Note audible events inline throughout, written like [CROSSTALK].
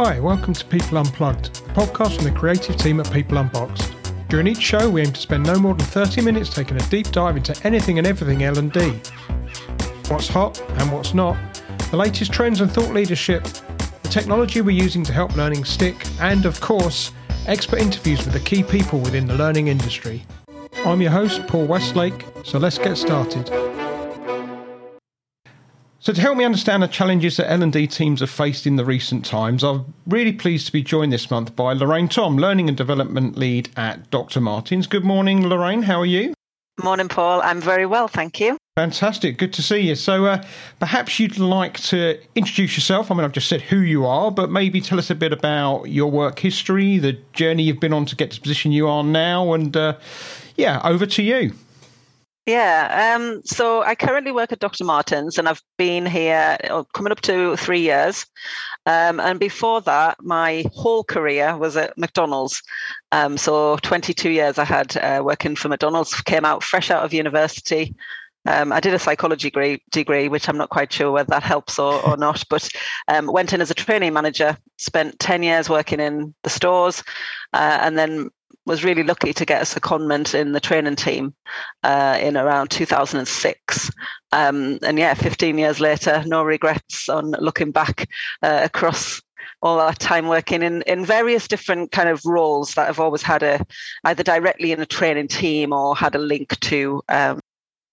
Hi, welcome to People Unplugged, the podcast from the creative team at People Unboxed. During each show, we aim to spend no more than 30 minutes taking a deep dive into anything and everything L&D. What's hot and what's not, the latest trends and thought leadership, the technology we're using to help learning stick, and of course, expert interviews with the key people within the learning industry. I'm your host, Paul Westlake, so let's get started. So to help me understand the challenges that L&D teams have faced in the recent times, I'm really pleased to be joined this month by Lorraine Tom, Learning and Development Lead at Dr. Martens. Good morning, Lorraine. How are you? Morning, Paul. I'm very well, thank you. Fantastic. Good to see you. So uh, perhaps you'd like to introduce yourself. I mean, I've just said who you are, but maybe tell us a bit about your work history, the journey you've been on to get to the position you are now, and uh, yeah, over to you. Yeah, um, so I currently work at Dr. Martens and I've been here oh, coming up to three years. Um, and before that, my whole career was at McDonald's. Um, so 22 years I had uh, working for McDonald's, came out fresh out of university. Um, I did a psychology degree, degree, which I'm not quite sure whether that helps or, or [LAUGHS] not, but um, went in as a training manager, spent 10 years working in the stores, uh, and then was really lucky to get a secondment in the training team uh, in around 2006. Um, and yeah, 15 years later, no regrets on looking back uh, across all that time working in, in various different kind of roles that I've always had a either directly in a training team or had a link to um,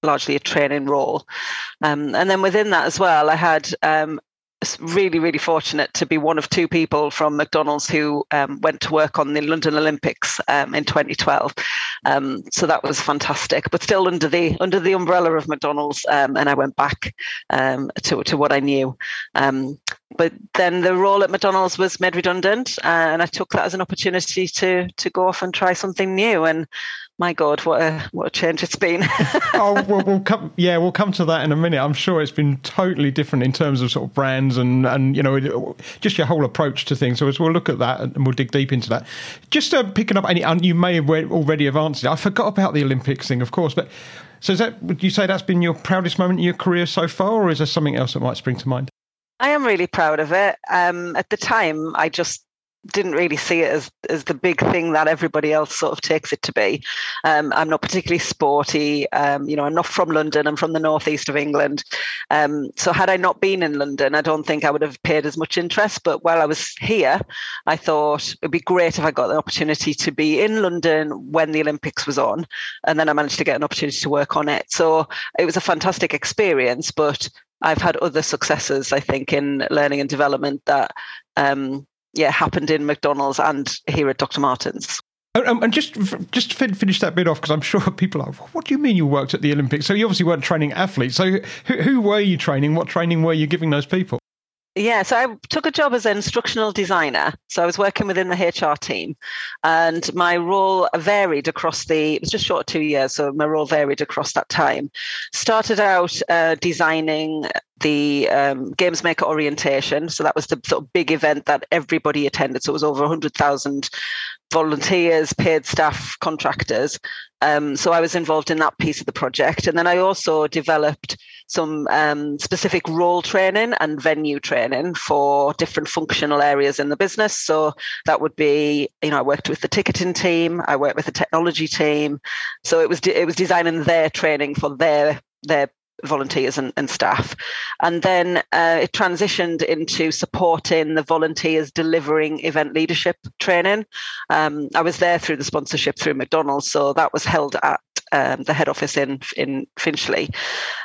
largely a training role. Um, and then within that as well, I had um, really, really fortunate to be one of two people from McDonald's who um, went to work on the London Olympics um, in 2012. Um, so that was fantastic, but still under the under the umbrella of McDonald's. Um, and I went back um, to to what I knew. But then the role at McDonald's was made redundant, uh, and I took that as an opportunity to to go off and try something new. And my God, what a what a change it's been. [LAUGHS] oh, we'll, we'll, come. Yeah, we'll come to that in a minute. I'm sure it's been totally different in terms of sort of brands and and you know just your whole approach to things. So we'll look at that and we'll dig deep into that. Just uh, picking up any, and you may have already have answered. I forgot about the Olympics thing, of course, but. So, is that would you say that's been your proudest moment in your career so far, or is there something else that might spring to mind? I am really proud of it. Um, at the time, I just didn't really see it as as the big thing that everybody else sort of takes it to be. Um, I'm not particularly sporty. Um, you know, I'm not from London. I'm from the northeast of England. Um, so had I not been in London, I don't think I would have paid as much interest. But while I was here, I thought it'd be great if I got the opportunity to be in London when the Olympics was on, and then I managed to get an opportunity to work on it. So it was a fantastic experience, but I've had other successes, I think, in learning and development that um, yeah happened in McDonald's and here at Dr. Martens. And just just finish that bit off because I'm sure [LAUGHS] people are. What do you mean you worked at the Olympics? So you obviously weren't training athletes. So who, who were you training? What training were you giving those people? Yeah, so I took a job as an instructional designer. So I was working within the HR team, and my role varied across the. It was just short two years, so my role varied across that time. Started out uh, designing the um, Games Maker orientation. So that was the sort of big event that everybody attended. So it was over 100,000 volunteers, paid staff, contractors. Um, so I was involved in that piece of the project. And then I also developed some um, specific role training and venue training for different functional areas in the business. So that would be, you know, I worked with the ticketing team, I worked with the technology team. So it was de- it was designing their training for their their volunteers and, and staff. And then uh, it transitioned into supporting the volunteers delivering event leadership training. Um, I was there through the sponsorship through McDonald's, so that was held at um, the head office in in Finchley.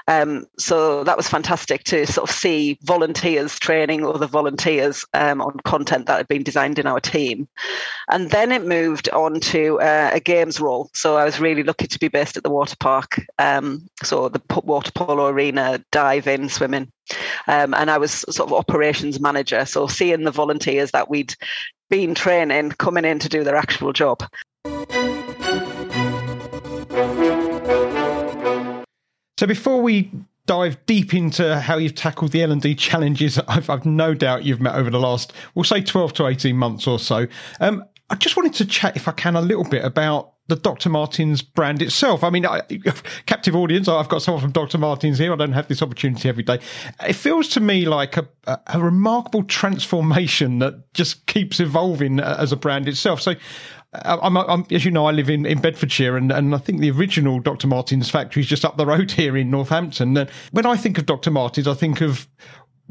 Um, so that was fantastic to sort of see volunteers training other volunteers um, on content that had been designed in our team. And then it moved on to uh, a games role. So I was really lucky to be based at the water park. Um, so the water polo arena, diving, swimming. Um, and I was sort of operations manager. So seeing the volunteers that we'd been training coming in to do their actual job. So before we dive deep into how you've tackled the L&D challenges [LAUGHS] I've, I've, no doubt you've met over the last, we'll say 12 to 18 months or so, um, I just wanted to chat, if I can, a little bit about the Dr. Martens brand itself. I mean, I, [LAUGHS] captive audience, I've got someone from Dr. Martens here. I don't have this opportunity every day. It feels to me like a, a, remarkable transformation that just keeps evolving uh, as a brand itself. So, Uh, I'm, I'm, as you know, I live in, in Bedfordshire, and, and I think the original Dr. Martens factory is just up the road [LAUGHS] here in Northampton. And when I think of Dr. Martens, I think of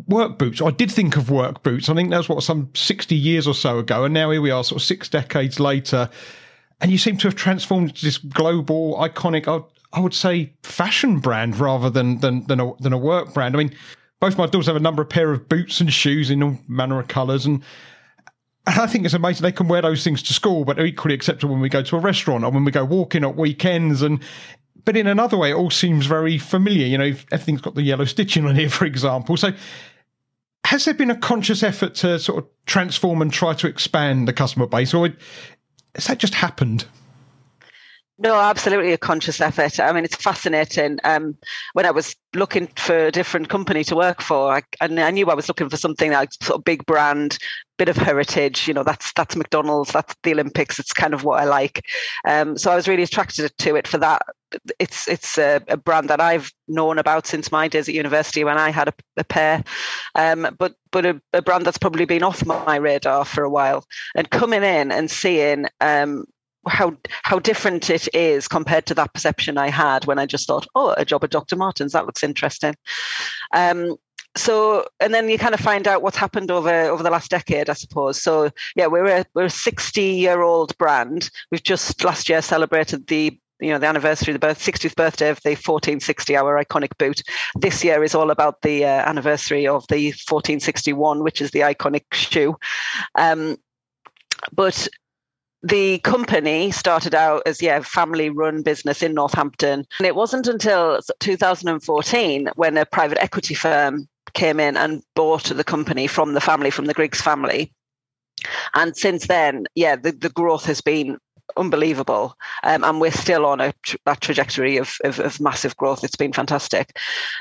work boots. I did think of work boots. I think that's what some 60 years or so ago. And now here we are, sort of six decades later. And you seem to have transformed this global, iconic, I would say, fashion brand rather than, than, than, a, than a work brand. I mean, both my daughters have a number of pair of boots and shoes in all manner of colours. And I think it's amazing they can wear those things to school, but they're equally acceptable when we go to a restaurant or when we go walking at weekends. And but in another way, it all seems very familiar. You know, everything's got the yellow stitching on here, [LAUGHS] for example. So has there been a conscious effort to sort of transform and try to expand the customer base, or has that just happened? No, absolutely a conscious effort. I mean, it's fascinating. Um, when I was looking for a different company to work for, I, I knew I was looking for something like sort of big brand, bit of heritage. You know, that's that's McDonald's, that's the Olympics. It's kind of what I like. Um, so I was really attracted to it for that. It's it's a, a, brand that I've known about since my days at university when I had a, a pair, um, but but a, a, brand that's probably been off my radar for a while. And coming in and seeing um, how how different it is compared to that perception I had when I just thought, oh, a job at Dr. Martens, that looks interesting. Um, so and then you kind of find out what's happened over over the last decade, I suppose. So yeah, we're a we're a 60 year old brand. We've just last year celebrated the you know the anniversary, the birth 60th birthday of the 1460, our iconic boot. This year is all about the uh, anniversary of the 1461, which is the iconic shoe. Um, but the company started out as yeah family run business in northampton. And it wasn't until 2014 when a private equity firm came in and bought the company from the family from the griggs family. And since then yeah the, the growth has been unbelievable. Um, and we're still on a, a trajectory of, of, of, massive growth. It's been fantastic.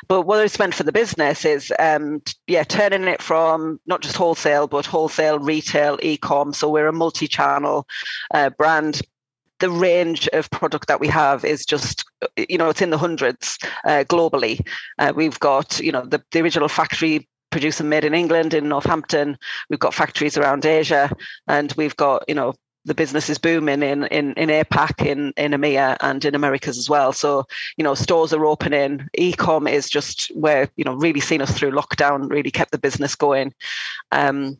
But what it's meant for the business is um, yeah turning it from not just wholesale but wholesale retail e-com. So we're a multi-channel uh, brand. The range of product that we have is just you know it's in the hundreds uh, globally. Uh, we've got you know the, the original factory produced and made in england in northampton. We've got factories around asia. And we've got you know the business is booming in in in APAC, in in EMEA, and in Americas as well. So you know, stores are opening. Ecom is just where you know really seen us through lockdown, really kept the business going. Um,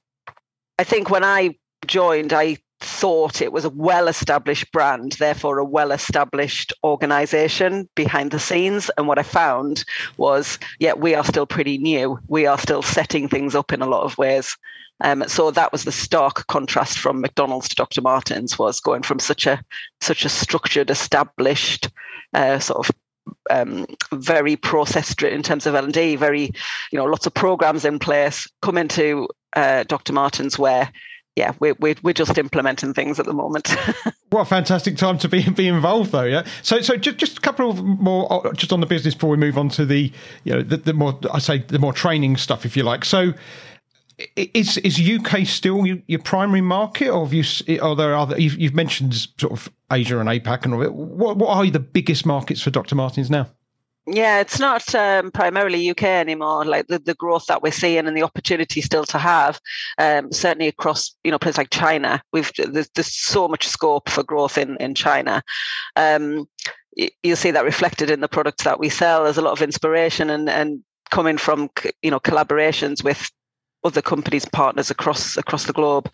I think when I joined, I thought it was a well established brand, therefore a well established organization behind the scenes. And what I found was, yeah, we are still pretty new. We are still setting things up in a lot of ways. Um, so that was the stark contrast from McDonald's to Dr. Martens was going from such a such a structured, established uh, sort of um, very processed in terms of L&D, very, you know, lots of programs in place, come into uh, Dr. Martens where yeah, we're, we're, we're just implementing things at the moment. [LAUGHS] what a fantastic time to be be involved, though. Yeah. So so just, just a couple of more uh, just on the business before we move on to the you know the, the more I say the more training stuff, if you like. So is is UK still your primary market, or have you? Are there other? You've, you've mentioned sort of Asia and APAC and all it. What what are the biggest markets for Dr. Martens now? Yeah, it's not um, primarily UK anymore. Like the, the growth that we're seeing and the opportunity still to have, um, certainly across you know places like China, we've there's, there's so much scope for growth in in China. Um, you'll see that reflected in the products that we sell. There's a lot of inspiration and and coming from you know collaborations with other companies partners across across the globe.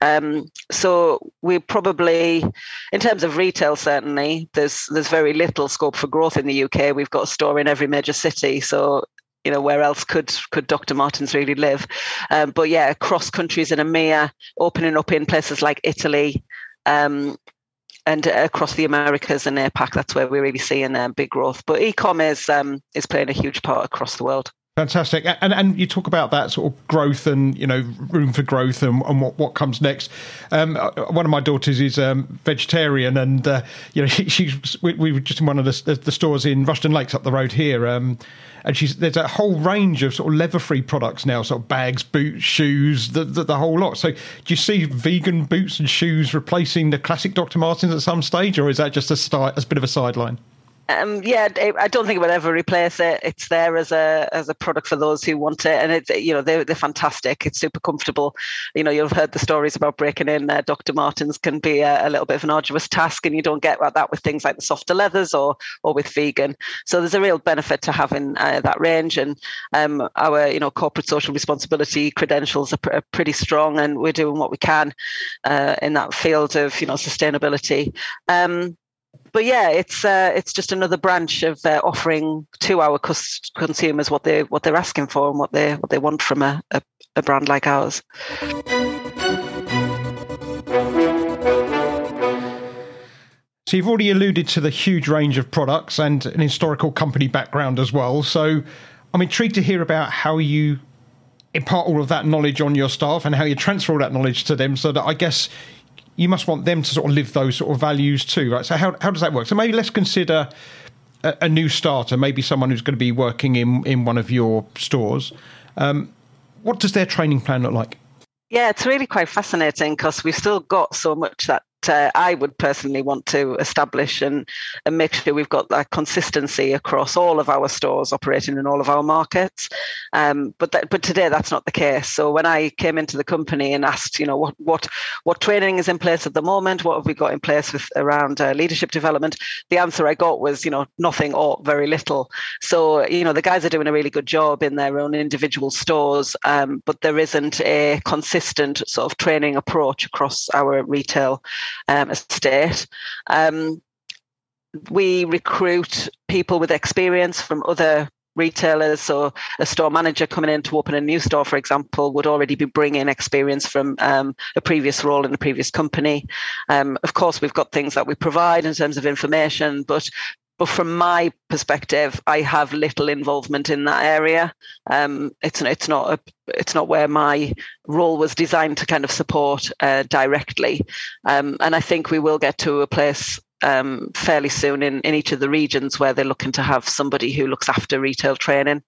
Um, so we probably, in terms of retail, certainly there's there's very little scope for growth in the UK. We've got a store in every major city, so you know where else could could Dr. Martens really live? Um, but yeah, across countries in EMEA, opening up in places like Italy. Um, and across the Americas and APAC, that's where we're really seeing um, big growth. But e-com is um, is playing a huge part across the world. Fantastic, and and you talk about that sort of growth and you know room for growth and, and what, what comes next. Um, uh, one of my daughters is um, vegetarian, and uh, you know [LAUGHS] she, she's we, we, were just in one of the, the, stores in Rushden Lakes up the road here, um, and she's there's a whole range of sort of leather free products now, sort of bags, boots, shoes, the, the, the whole lot. So do you see vegan boots and shoes replacing the classic Dr. Martens at some stage, or is that just a, start, a bit of a sideline? Um, yeah, I don't think it will ever replace it. It's there as a as a product for those who want it, and it's you know they're they're fantastic. It's super comfortable. You know, you've heard the stories about breaking in. Uh, Dr. Martens can be a, a, little bit of an arduous task, and you don't get that with things like the softer leathers or or with vegan. So there's a real benefit to having uh, that range, and um, our you know corporate social responsibility credentials are, pr- are, pretty strong, and we're doing what we can uh, in that field of you know sustainability. Um, but yeah, it's uh, it's just another branch of uh, offering to our cus- consumers what they what they're asking for and what they what they want from a, a, a brand like ours. So you've already alluded to the huge range of products and an historical company background as well. So I'm intrigued to hear about how you impart all of that knowledge on your staff and how you transfer all that knowledge to them so that I guess you must want them to sort of live those sort of values too, right? So how how does that work? So maybe let's consider a, a new starter, maybe someone who's going to be working in in one of your stores. Um, what does their training plan look like? Yeah, it's really quite fascinating because we've still got so much that uh, I would personally want to establish and, and make sure we've got that consistency across all of our stores operating in all of our markets. Um, but that, but today that's not the case. So when I came into the company and asked, you know, what what what training is in place at the moment, what have we got in place with around uh, leadership development, the answer I got was, you know, nothing or very little. So you know, the guys are doing a really good job in their own individual stores, um, but there isn't a consistent sort of training approach across our retail um, estate. Um, we recruit people with experience from other retailers so a store manager coming in to open a new store for example would already be bringing experience from um, a previous role in a previous company um, of course we've got things that we provide in terms of information but but from my perspective, I have little involvement in that area. Um, it's it's not a, it's not where my role was designed to kind of support uh, directly. Um, and I think we will get to a place um, fairly soon in, in each of the regions where they're looking to have somebody who looks after retail training.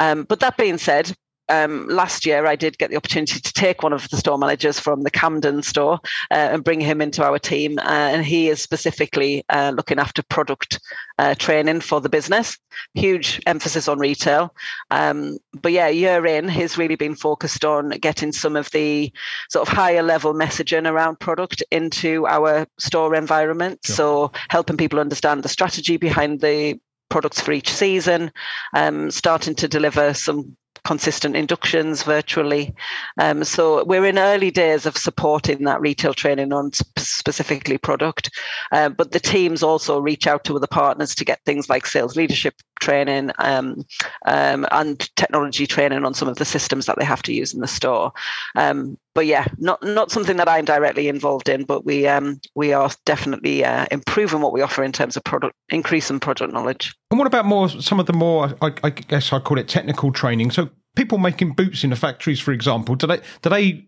Um, but that being said, um, last year I did get the opportunity to take one of the store managers from the Camden store uh, and bring him into our team. Uh, and he is specifically uh, looking after product uh, training for the business. Huge emphasis on retail. Um, but yeah, year in, he's really been focused on getting some of the sort of higher level messaging around product into our store environment. Sure. So helping people understand the strategy behind the products for each season, um, starting to deliver some consistent inductions virtually. Um, so we're in early days of supporting that retail training on sp- specifically product, uh, but the teams also reach out to other partners to get things like sales leadership training um, um, and technology training on some of the systems that they have to use in the store. Um, but yeah, not not something that I'm directly involved in, but we um, we are definitely uh, improving what we offer in terms of product, increasing product knowledge. And what about more some of the more I, I guess I call it technical training? So people making boots in the factories, for example, do they do they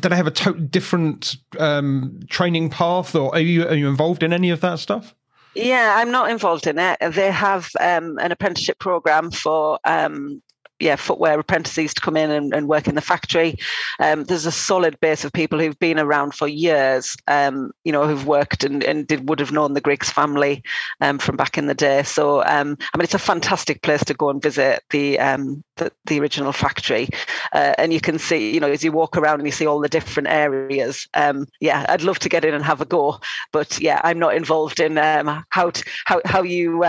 do they have a totally different um, training path, or are you are you involved in any of that stuff? Yeah, I'm not involved in it. They have um, an apprenticeship program for um, yeah, footwear apprentices to come in and, and work in the factory. Um, there's a solid base of people who've been around for years, um, you know, who've worked and, and did, would have known the Griggs family um, from back in the day. So, um, I mean, it's a fantastic place to go and visit the um, the, the, original factory. Uh, and you can see, you know, as you walk around and you see all the different areas. Um, yeah, I'd love to get in and have a go. But yeah, I'm not involved in how, how, how you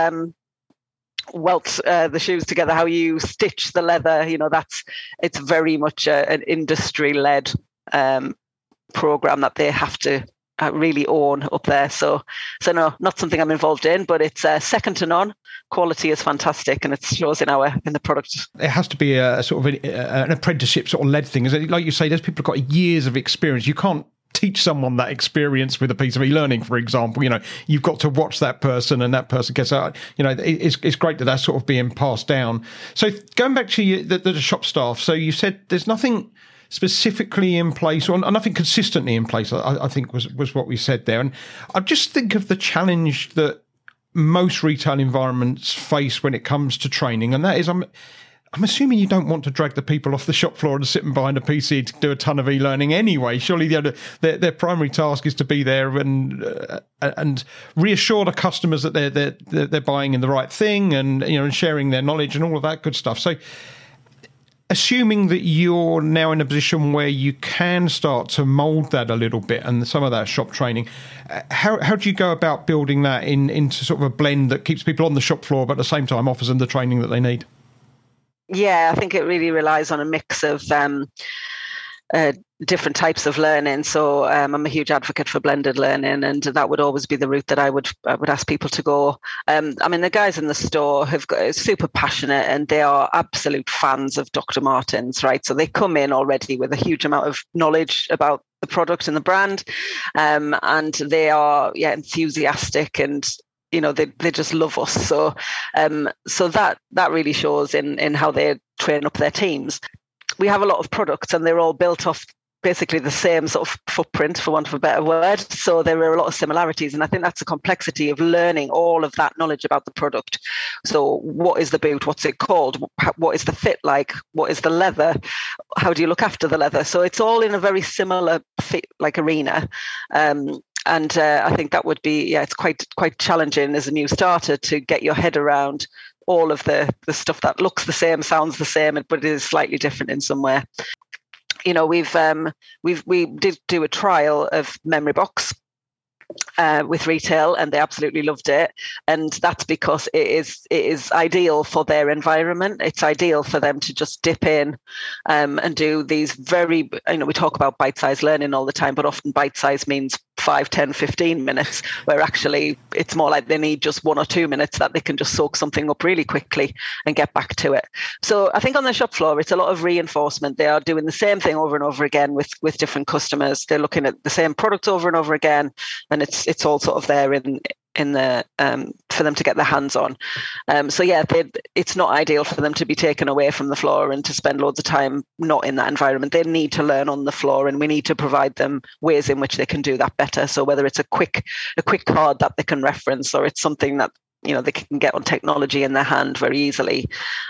welt uh, the shoes together, how you stitch the leather. You know, that's it's very much a, an industry led um, program that they have to uh, really own up there. So, so no, not something I'm involved in, but it's uh, second to none. Quality is fantastic, and it shows in our in the product. It has to be a, sort of an, an apprenticeship sort of led thing, is it? Like you say, there's people who've got years of experience. You can't teach someone that experience with a piece of e-learning, for example. You know, you've got to watch that person, and that person gets out. You know, it's it's great that that's sort of being passed down. So going back to you, the, the shop staff. So you said there's nothing specifically in place or nothing consistently in place. I, I think was was what we said there, and I just think of the challenge that most retail environments face when it comes to training, and that is I'm I'm assuming you don't want to drag the people off the shop floor and sit behind a PC to do a ton of e-learning anyway. Surely the, their, their primary task is to be there and uh, and reassure the customers that they're, they're they're buying in the right thing and you know and sharing their knowledge and all of that good stuff. So, assuming that you're now in a position where you can start to mould that a little bit and some of that shop training, uh, how how do you go about building that in into sort of a blend that keeps people on the shop floor but at the same time offers them the training that they need? Yeah, I think it really relies on a mix of um, uh, different types of learning. So um, I'm a huge advocate for blended learning, and that would always be the route that I would I would ask people to go. Um, I mean, the guys in the store have got super passionate, and they are absolute fans of Dr. Martens, right? So they come in already with a huge amount of knowledge about the product and the brand, um, and they are yeah enthusiastic and you know they, they just love us. So um so that that really shows in in how they train up their teams. We have a lot of products and they're all built off basically the same sort of footprint for want of a better word. So there are a lot of similarities and i think that's the complexity of learning all of that knowledge about the product. So what is the boot? What's it called? What is the fit like? What is the leather? How do you look after the leather? So it's all in a very similar fit like arena. Um, and uh, I think that would be yeah, it's quite quite challenging as a new starter to get your head around all of the the stuff that looks the same, sounds the same, but is slightly different in some way. You know, we've um, we've we did do a trial of Memory Box uh, with retail, and they absolutely loved it. And that's because it is it is ideal for their environment. It's ideal for them to just dip in um, and do these very. You know, we talk about bite-sized learning all the time, but often bite-size means 5 10 15 minutes where actually it's more like they need just one or two minutes that they can just soak something up really quickly and get back to it so i think on the shop floor it's a lot of reinforcement they are doing the same thing over and over again with with different customers they're looking at the same products over and over again and it's it's all sort of there in in the um, for them to get their hands on. Um, so yeah, it's not ideal for them to be taken away from the floor and to spend loads of time not in that environment. They need to learn on the floor, and we need to provide them ways in which they can do that better. So whether it's a quick a quick card that they can reference, or it's something that you know they can get on technology in their hand very easily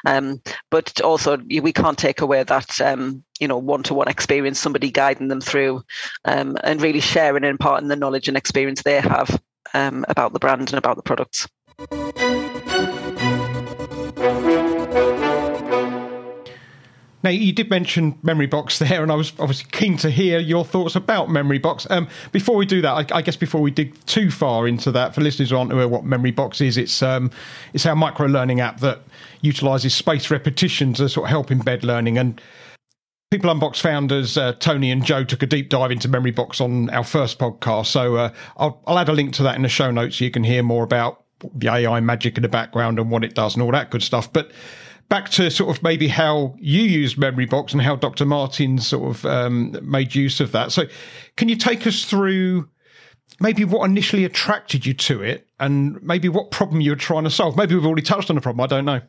um, but also we can't take away that um, you know one-to-one experience somebody guiding them through um, and really sharing and imparting the knowledge and experience they have um, about the brand and about the products. Now, you did mention Memory Box [LAUGHS] there, and I was obviously keen to hear your thoughts about Memory Box. Um, before we do that, I, I, guess before we dig too far into that, for listeners who aren't aware what Memory Box is, it's um, it's our micro learning app that utilises spaced repetition to sort of help embed learning. And People Unboxed founders uh, Tony and Joe took a deep dive into Memory Box on our first podcast. So uh, I'll, I'll add a link to that in the show notes so you can hear more about the AI magic in the background and what it does and all that good stuff. But back to sort of maybe how you used Memory Box and how Dr. Martin sort of um, made use of that. So can you take us through maybe what initially attracted you to it and maybe what problem you were trying to solve? Maybe we've already touched on the problem. I don't know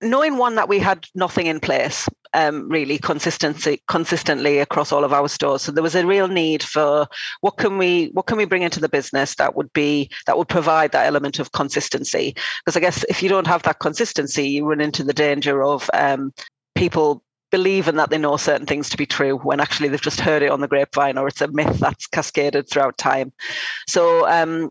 knowing one that we had nothing in place um, really consistency consistently across all of our stores. So there was a real need for what can we what can we bring into the business that would be that would provide that element of consistency. Because I guess if you don't have that consistency, you run into the danger of um, people believing that they know certain things to be true when actually they've just heard it on the grapevine or it's a myth that's cascaded throughout time. So um,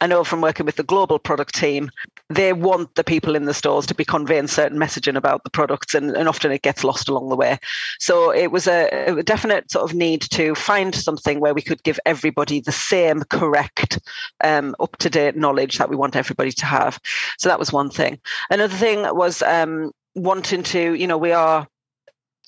I know from working with the global product team, they want the people in the stores to be conveying certain messaging about the products, and, and often it gets lost along the way. So it was a, a definite sort of need to find something where we could give everybody the same correct, um, up to date knowledge that we want everybody to have. So that was one thing. Another thing was um, wanting to, you know, we are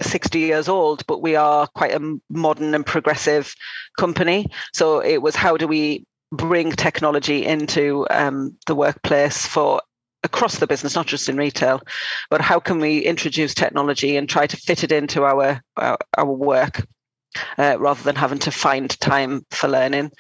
60 years old, but we are quite a modern and progressive company. So it was how do we bring technology into um, the workplace for across the business, not just in retail, but how can we introduce technology and try to fit it into our our, our work? Uh, rather than having to find time for learning.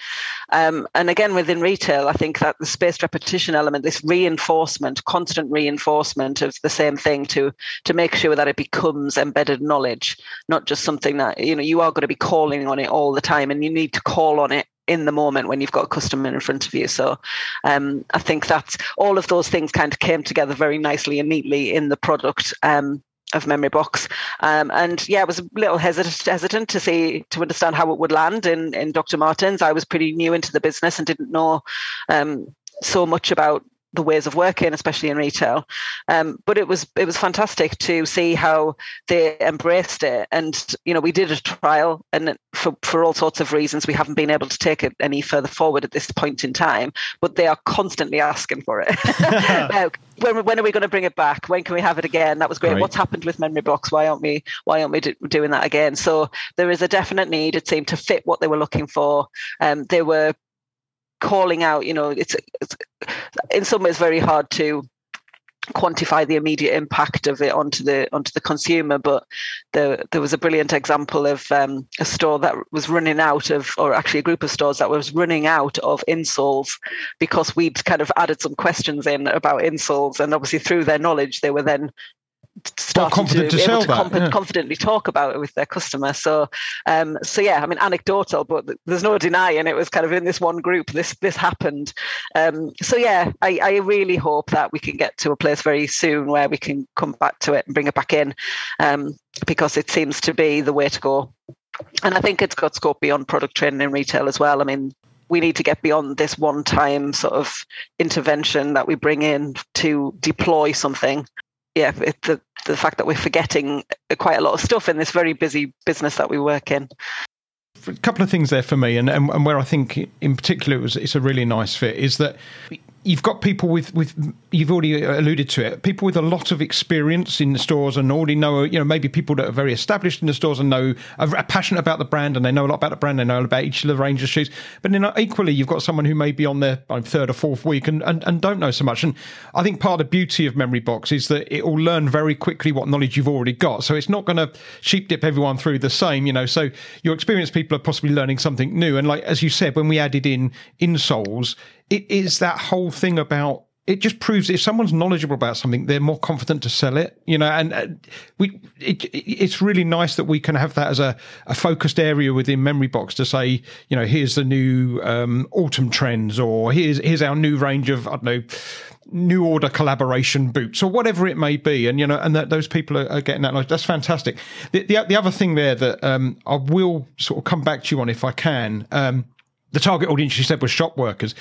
Um, and again, within retail, I think that the spaced repetition element, this reinforcement, constant reinforcement of the same thing to to make sure that it becomes embedded knowledge, not just something that you know you are going to be calling on it all the time, and you need to call on it in the moment when you've got a customer in front of you. So um, I think that all of those things kind of came together very nicely and neatly in the product. Um, of memory box. Um, and yeah i was a little hesitant, hesitant to see to understand how it would land in in dr martens. I was pretty new into the business and didn't know um, so much about the ways of working, especially in retail. Um, but it was it was fantastic to see how they embraced it. And you know, we did a trial, and for for all sorts of reasons, we haven't been able to take it any further forward at this point in time. But they are constantly asking for it. [LAUGHS] when, when are we going to bring it back? When can we have it again? That was great. What's happened with memory box? Why aren't we why aren't we do, doing that again? So there is a definite need. It seemed to fit what they were looking for. Um, they were calling out you know it's, it's in some ways very hard to quantify the immediate impact of it onto the onto the consumer but there there was a brilliant example of um, a store that was running out of or actually a group of stores that was running out of insoles because we'd kind of added some questions in about insoles and obviously through their knowledge they were then starting to, to, be able to comp- yeah. confidently talk about it with their customer. So, um, so yeah, I mean, anecdotal, but there's no denying it was kind of in this one group. This this happened. Um, so yeah, I, I really hope that we can get to a place very soon where we can come back to it and bring it back in, um, because it seems to be the way to go. And I think it's got scope beyond product training in retail as well. I mean, we need to get beyond this one time sort of intervention that we bring in to deploy something yeah, it, the the fact that we're forgetting quite a lot of stuff in this very busy business that we work in. A couple of things there for me, and, and, and where I think in particular it was it's a really nice fit is that you've got people with with you've already alluded to it people with a lot of experience in the stores and already know you know maybe people that are very established in the stores and know are passionate about the brand and they know a lot about the brand they know about each of the range of shoes. But then uh, equally you've got someone who may be on their third or fourth week and, and, and don't know so much. And I think part of the beauty of memory box is that it will learn very quickly what knowledge you've already got. So it's not going to sheep dip everyone through the same you know. So your experienced people are possibly learning something new. And like as you said when we added in insoles it is that whole thing about it just proves if someone's knowledgeable about something, they're more confident to sell it. You know, and uh, we it, it's really nice that we can have that as a, a focused area within Memory Box to say, you know, here's the new um, autumn trends, or here's here's our new range of I don't know new order collaboration boots or whatever it may be and you know and that those people are, are getting that knowledge. that's fantastic the, the, the other thing there that um, i will sort of come back to you on if i can um, the target audience you said was shop workers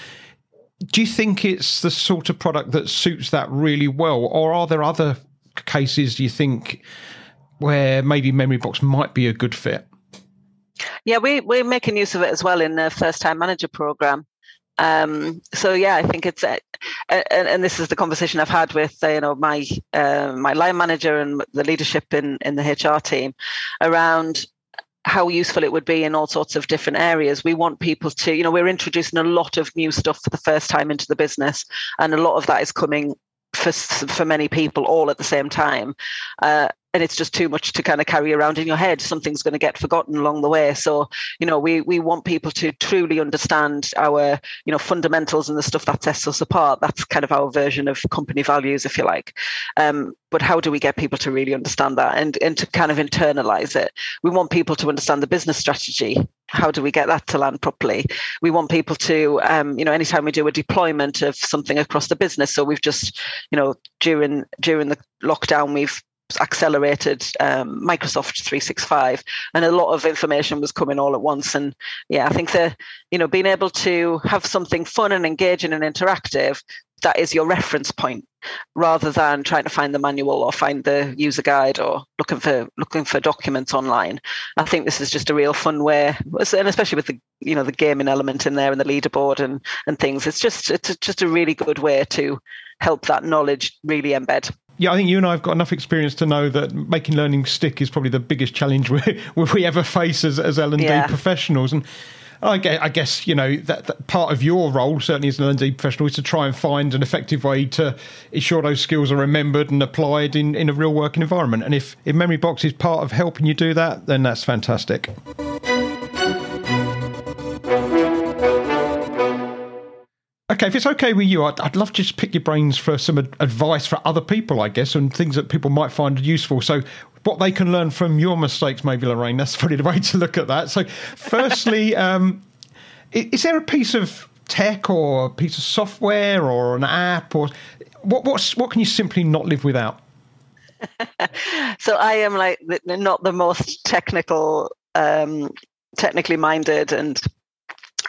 do you think it's the sort of product that suits that really well, or are there other cases you think where maybe Memory Box might be a good fit? Yeah, we, we're making use of it as well in the first time manager program. Um, so yeah, I think it's, uh, and, and, this is the conversation I've had with uh, you know my uh, my line manager and the leadership in in the HR team around how useful it would be in all sorts of different areas. We want people to, you know, we're introducing a lot of new stuff for the first time into the business, and a lot of that is coming for for many people all at the same time. Uh, and it's just too much to kind of carry around in your head. Something's going to get forgotten along the way. So you know we we want people to truly understand our you know fundamentals and the stuff that sets us apart. That's kind of our version of company values if you like. Um, but how do we get people to really understand that and and to kind of internalize it? We want people to understand the business strategy. How do we get that to land properly? We want people to um, you know anytime we do a deployment of something across the business so we've just you know during during the lockdown we've accelerated um, Microsoft 365, and a lot of information was coming all at once. And yeah, I think that you know being able to have something fun and engaging and interactive that is your reference point rather than trying to find the manual or find the user guide or looking for looking for documents online i think this is just a real fun way and especially with the you know the gaming element in there and the leaderboard and and things it's just it's just a really good way to help that knowledge really embed yeah, I think you and I have got enough experience to know that making learning stick is probably the biggest challenge [LAUGHS] we, we ever face as, as L and D yeah. professionals. And I guess, I guess you know that, that, part of your role, certainly as an L and D professional, is to try and find an effective way to ensure those skills are remembered and applied in, in a real working environment. And if, if Memory Box is part of helping you do that, then that's fantastic. Okay, if it's okay with you, I'd, I'd love to just pick your brains for some ad- advice for other people, I guess, and things that people might find useful. So, what they can learn from your mistakes, maybe, Lorraine. That's probably the [LAUGHS] way to look at that. So, firstly, [LAUGHS] um, is there a piece of tech or a piece of software or an app or what what's what can you simply not live without? [LAUGHS] so I am like not the most technical, um, technically minded, and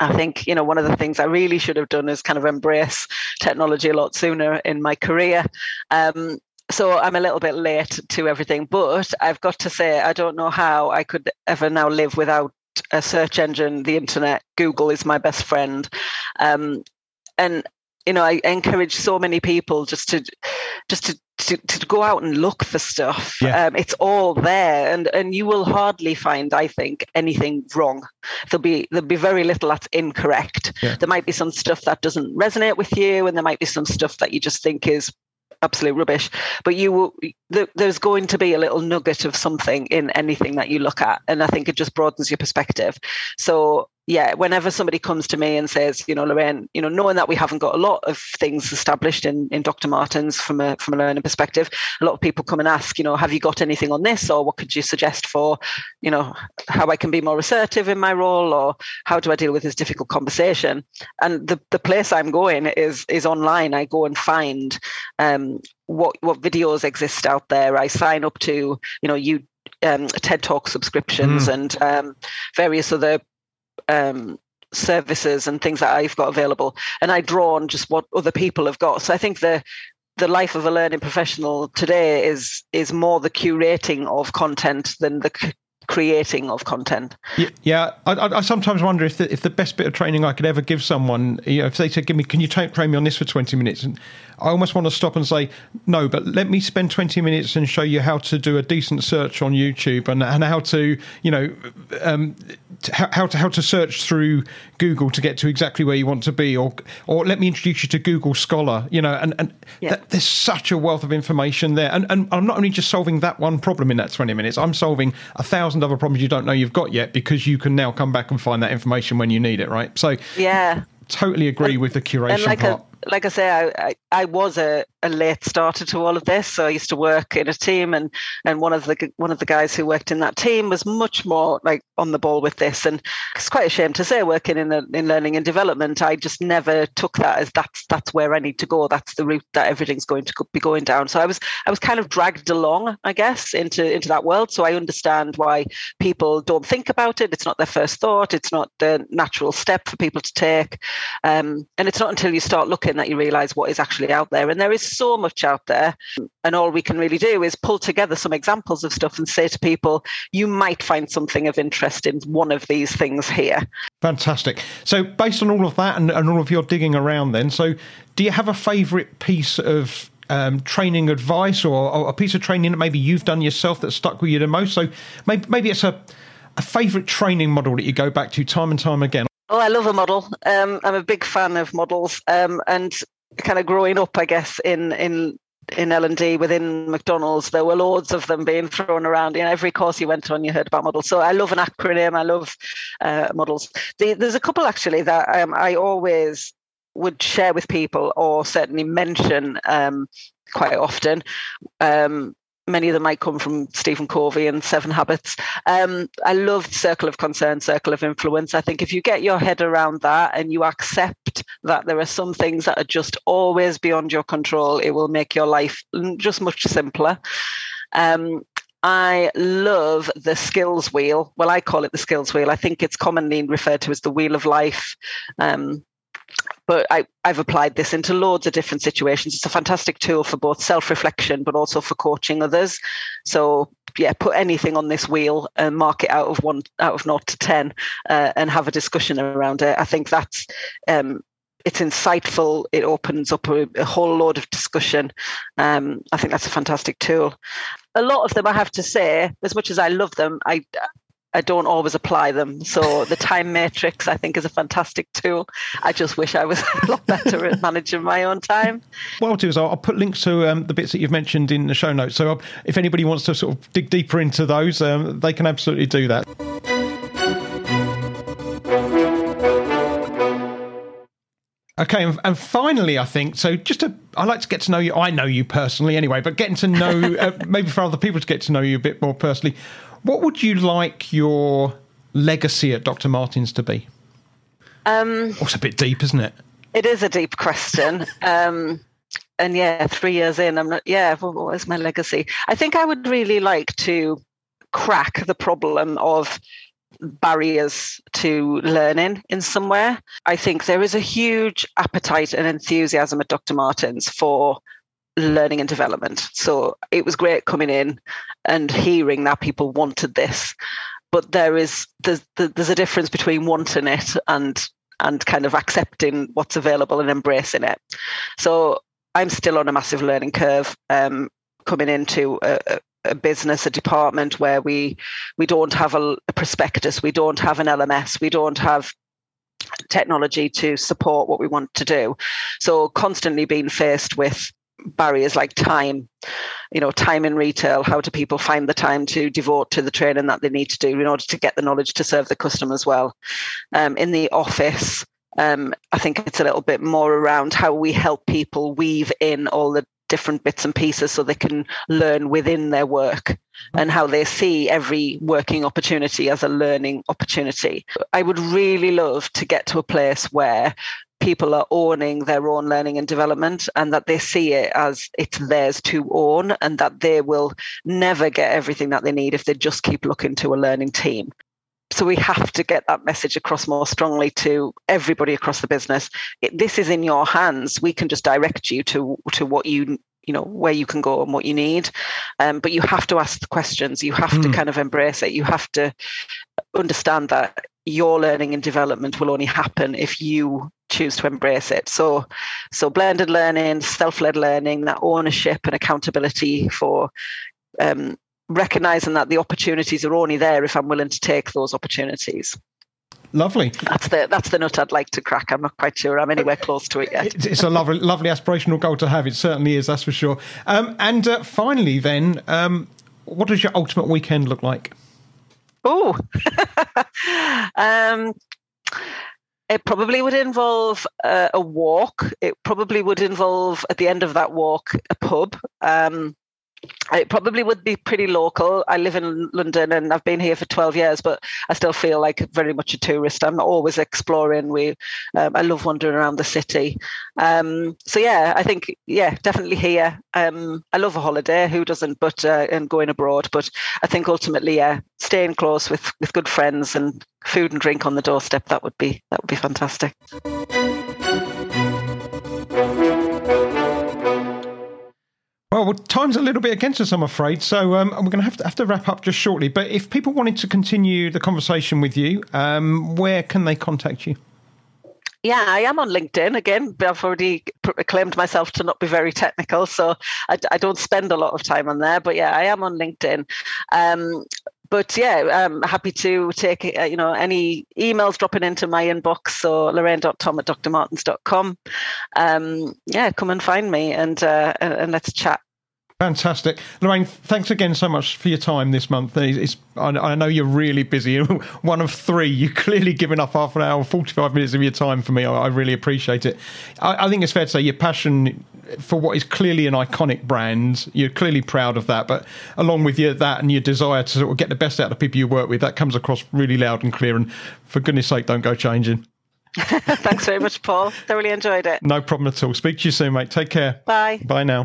I think you know one of the things I really should have done is kind of embrace technology a lot sooner in my career. Um, so I'm a little bit late to everything, but I've got to say I don't know how I could ever now live without a search engine, the internet. Google is my best friend, um, and you know I encourage so many people just to just to to, to go out and look for stuff. Yeah. Um, it's all there, and and you will hardly find, I think, anything wrong. There'll be there'll be very little that's incorrect. Yeah. There might be some stuff that doesn't resonate with you, and there might be some stuff that you just think is absolute rubbish. But you will, there's going to be a little nugget of something in anything that you look at, and I think it just broadens your perspective. So yeah, whenever somebody comes to me and says, you know, Lorraine, you know, knowing that we haven't got a lot of things established in, in Dr. Martens from a from a learning perspective, a lot of people come and ask, you know, have you got anything on this, or what could you suggest for, you know, how I can be more assertive in my role, or how do I deal with this difficult conversation? And the the place I'm going is is online. I go and find um, what what videos exist out there. I sign up to, you know, you um, TED Talk subscriptions mm. and um, various other um, services and things that I've got available, and I draw on just what other people have got. So I think the the life of a learning professional today is is more the curating of content than the c- creating of content. Yeah, yeah. I, I, sometimes wonder if the, if the best bit of training I could ever give someone, you know, if they said, "Give me, can you train me on this for twenty minutes?" and I almost want to stop and say, no, but let me spend 20 minutes and show you how to do a decent search on YouTube and, and how to, you know, um, how, to how to search through Google to get to exactly where you want to be, or or let me introduce you to Google Scholar, you know, and and yeah. that, there's such a wealth of information there, and and I'm not only just solving that one problem in that 20 minutes, I'm solving a thousand other problems you don't know you've got yet because you can now come back and find that information when you need it, right? So yeah, totally agree with the curation like part. A, like I say, I, I, I, was a, a late starter to all of this. So I used to work in a team, and and one of the one of the guys who worked in that team was much more like on the ball with this. And it's quite a shame to say, working in the, in learning and development, I just never took that as that's that's where I need to go. That's the route that everything's going to be going down. So I was I was kind of dragged along, I guess, into into that world. So I understand why people don't think about it. It's not their first thought. It's not the natural step for people to take, um, and it's not until you start looking that you realize what is actually out there. And there is so much out there. And all we can really do is pull together some examples of stuff and say to people, you might find something of interest in one of these things here. Fantastic. So, based on all of that and, and all of your digging around, then, so do you have a favorite piece of um, training advice or, or, a piece of training that maybe you've done yourself that stuck with you the most? So maybe, maybe it's a, a favorite training model that you go back to time and time again. Oh, I love a model. Um, I'm a big fan of models, um, and kind of growing up, I guess, in in in L and D within McDonald's, there were loads of them being thrown around. In every course you went on, you heard about models. So I love an acronym. I love uh, models. The, there's a couple actually that um, I always would share with people, or certainly mention um, quite often. Um, many of them might come from Stephen Covey and Seven Habits. Um, I love Circle of Concern, Circle of Influence. I think if you get your head around that and you accept that there are some things that are just always beyond your control, it will make your life just much simpler. Um, I love the skills wheel. Well, I call it the skills wheel. I think it's commonly referred to as the wheel of life. Um, but I, have applied this into loads of different situations. It's a fantastic tool for both self reflection, but also for coaching others. So, yeah, put anything on this wheel and mark it out of one, out of naught to 10, uh, and have a discussion around it. I think that's, um, it's insightful. It opens up a, a whole load of discussion. Um, I think that's a fantastic tool. A lot of them, I have to say, as much as I love them, I I don't always apply them. So the time matrix, I think, is a fantastic tool. I just wish I was [LAUGHS] a lot better at managing my own time. What I'll do is I'll, I'll put links to um, the bits that you've mentioned in the show notes. So I'll, if anybody wants to sort of dig deeper into those, um, they can absolutely do that. Okay, Okay, and, and, finally, I think so. Just to, I like to get to know you. I know you personally, anyway, but getting to know [LAUGHS] uh, maybe for other people to get to know you a bit more personally. What would you like your legacy at Dr. Martens to be? Um, oh, it's a bit deep, isn't it? It is a deep question. [LAUGHS] um, and yeah, three years in, I'm not. Yeah, what is my legacy? I think I would really like to crack the problem of barriers to learning in somewhere. I think there is a huge appetite and enthusiasm at Dr. Martens for learning and development. So it was great coming in and hearing that people wanted this. But there is there's there's a difference between wanting it and and kind of accepting what's available and embracing it. So I'm still on a massive learning curve. Um, coming into a, a business, a department where we we don't have a, a prospectus, we don't have an LMS, we don't have technology to support what we want to do. So constantly being faced with barriers like time you know time in retail how do people find the time to devote to the training that they need to do in order to get the knowledge to serve the customers well um, in the office um, i think it's a little bit more around how we help people weave in all the different bits and pieces so they can learn within their work mm-hmm. and how they see every working opportunity as a learning opportunity. I would really love to get to a place where people are owning their own learning and development and that they see it as it's theirs to own and that they will never get everything that they need if they just keep looking to a learning team. So we have to get that message across more strongly to everybody across the business. It, this is in your hands. We can just direct you to to what you you know where you can go and what you need. Um, but you have to ask the questions. You have mm. to hmm. kind of embrace it. You have to understand that your learning and development will only happen if you choose to embrace it so so blended learning self-led learning that ownership and accountability for um, recognizing that the opportunities are only there if I'm willing to take those opportunities. Lovely. That's the that's the nut I'd like to crack. I'm not quite sure I'm anywhere close to it yet. It's a lovely lovely aspirational goal to have. It certainly is. That's for sure. Um, and uh, finally, then, um, what does your ultimate weekend look like? Oh, [LAUGHS] um, it probably would involve uh, a walk. It probably would involve at the end of that walk a pub. Um, it probably would be pretty local. I live in London and I've been here for 12 years, but I still feel like very much a tourist. I'm always exploring. We, um, I love wandering around the city. Um, so yeah, I think yeah, definitely here. Um, I love a holiday. Who doesn't? But uh, and going abroad. But I think ultimately, yeah, staying close with with good friends and food and drink on the doorstep. That would be that would be fantastic. Well, time's a little bit against us, I'm afraid. So um, we're going to have to have to wrap up just shortly. But if people wanted to continue the conversation with you, um, where can they contact you? Yeah, I am on LinkedIn again. I've already claimed myself to not be very technical, so I, I don't spend a lot of time on there. But yeah, I am on LinkedIn. Um, but yeah, I'm happy to take uh, you know any emails dropping into my inbox. So lorraine.tom at drmartens.com. Um, yeah, come and find me and uh, and let's chat. Fantastic, Lorraine. Thanks again so much for your time this month. It's, I, I, know you're really busy. [LAUGHS] One of three. You're clearly giving up half an hour, forty-five minutes of your time for me. I, I really appreciate it. I, I, think it's fair to say your passion for what is clearly an iconic brand. You're clearly proud of that, but along with your, that and your desire to sort of get the best out of the people you work with, that comes across really loud and clear. And for goodness sake, don't go changing. [LAUGHS] Thanks very much, Paul. Thoroughly enjoyed it. No problem at all. Speak to you soon, mate. Take care. Bye. Bye now.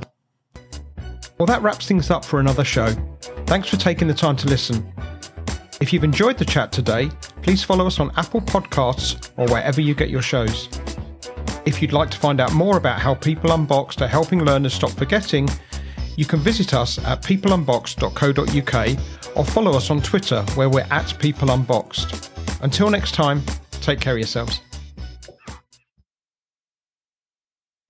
Well, that wraps things up for another show. Thanks for taking the time to listen. If you've enjoyed the chat today, please follow us on Apple Podcasts or wherever you get your shows. If you'd like to find out more about how People Unboxed are helping learners stop forgetting, you can visit us at peopleunboxed.co.uk or follow us on Twitter where we're at People Unboxed. Until next time, take care of yourselves.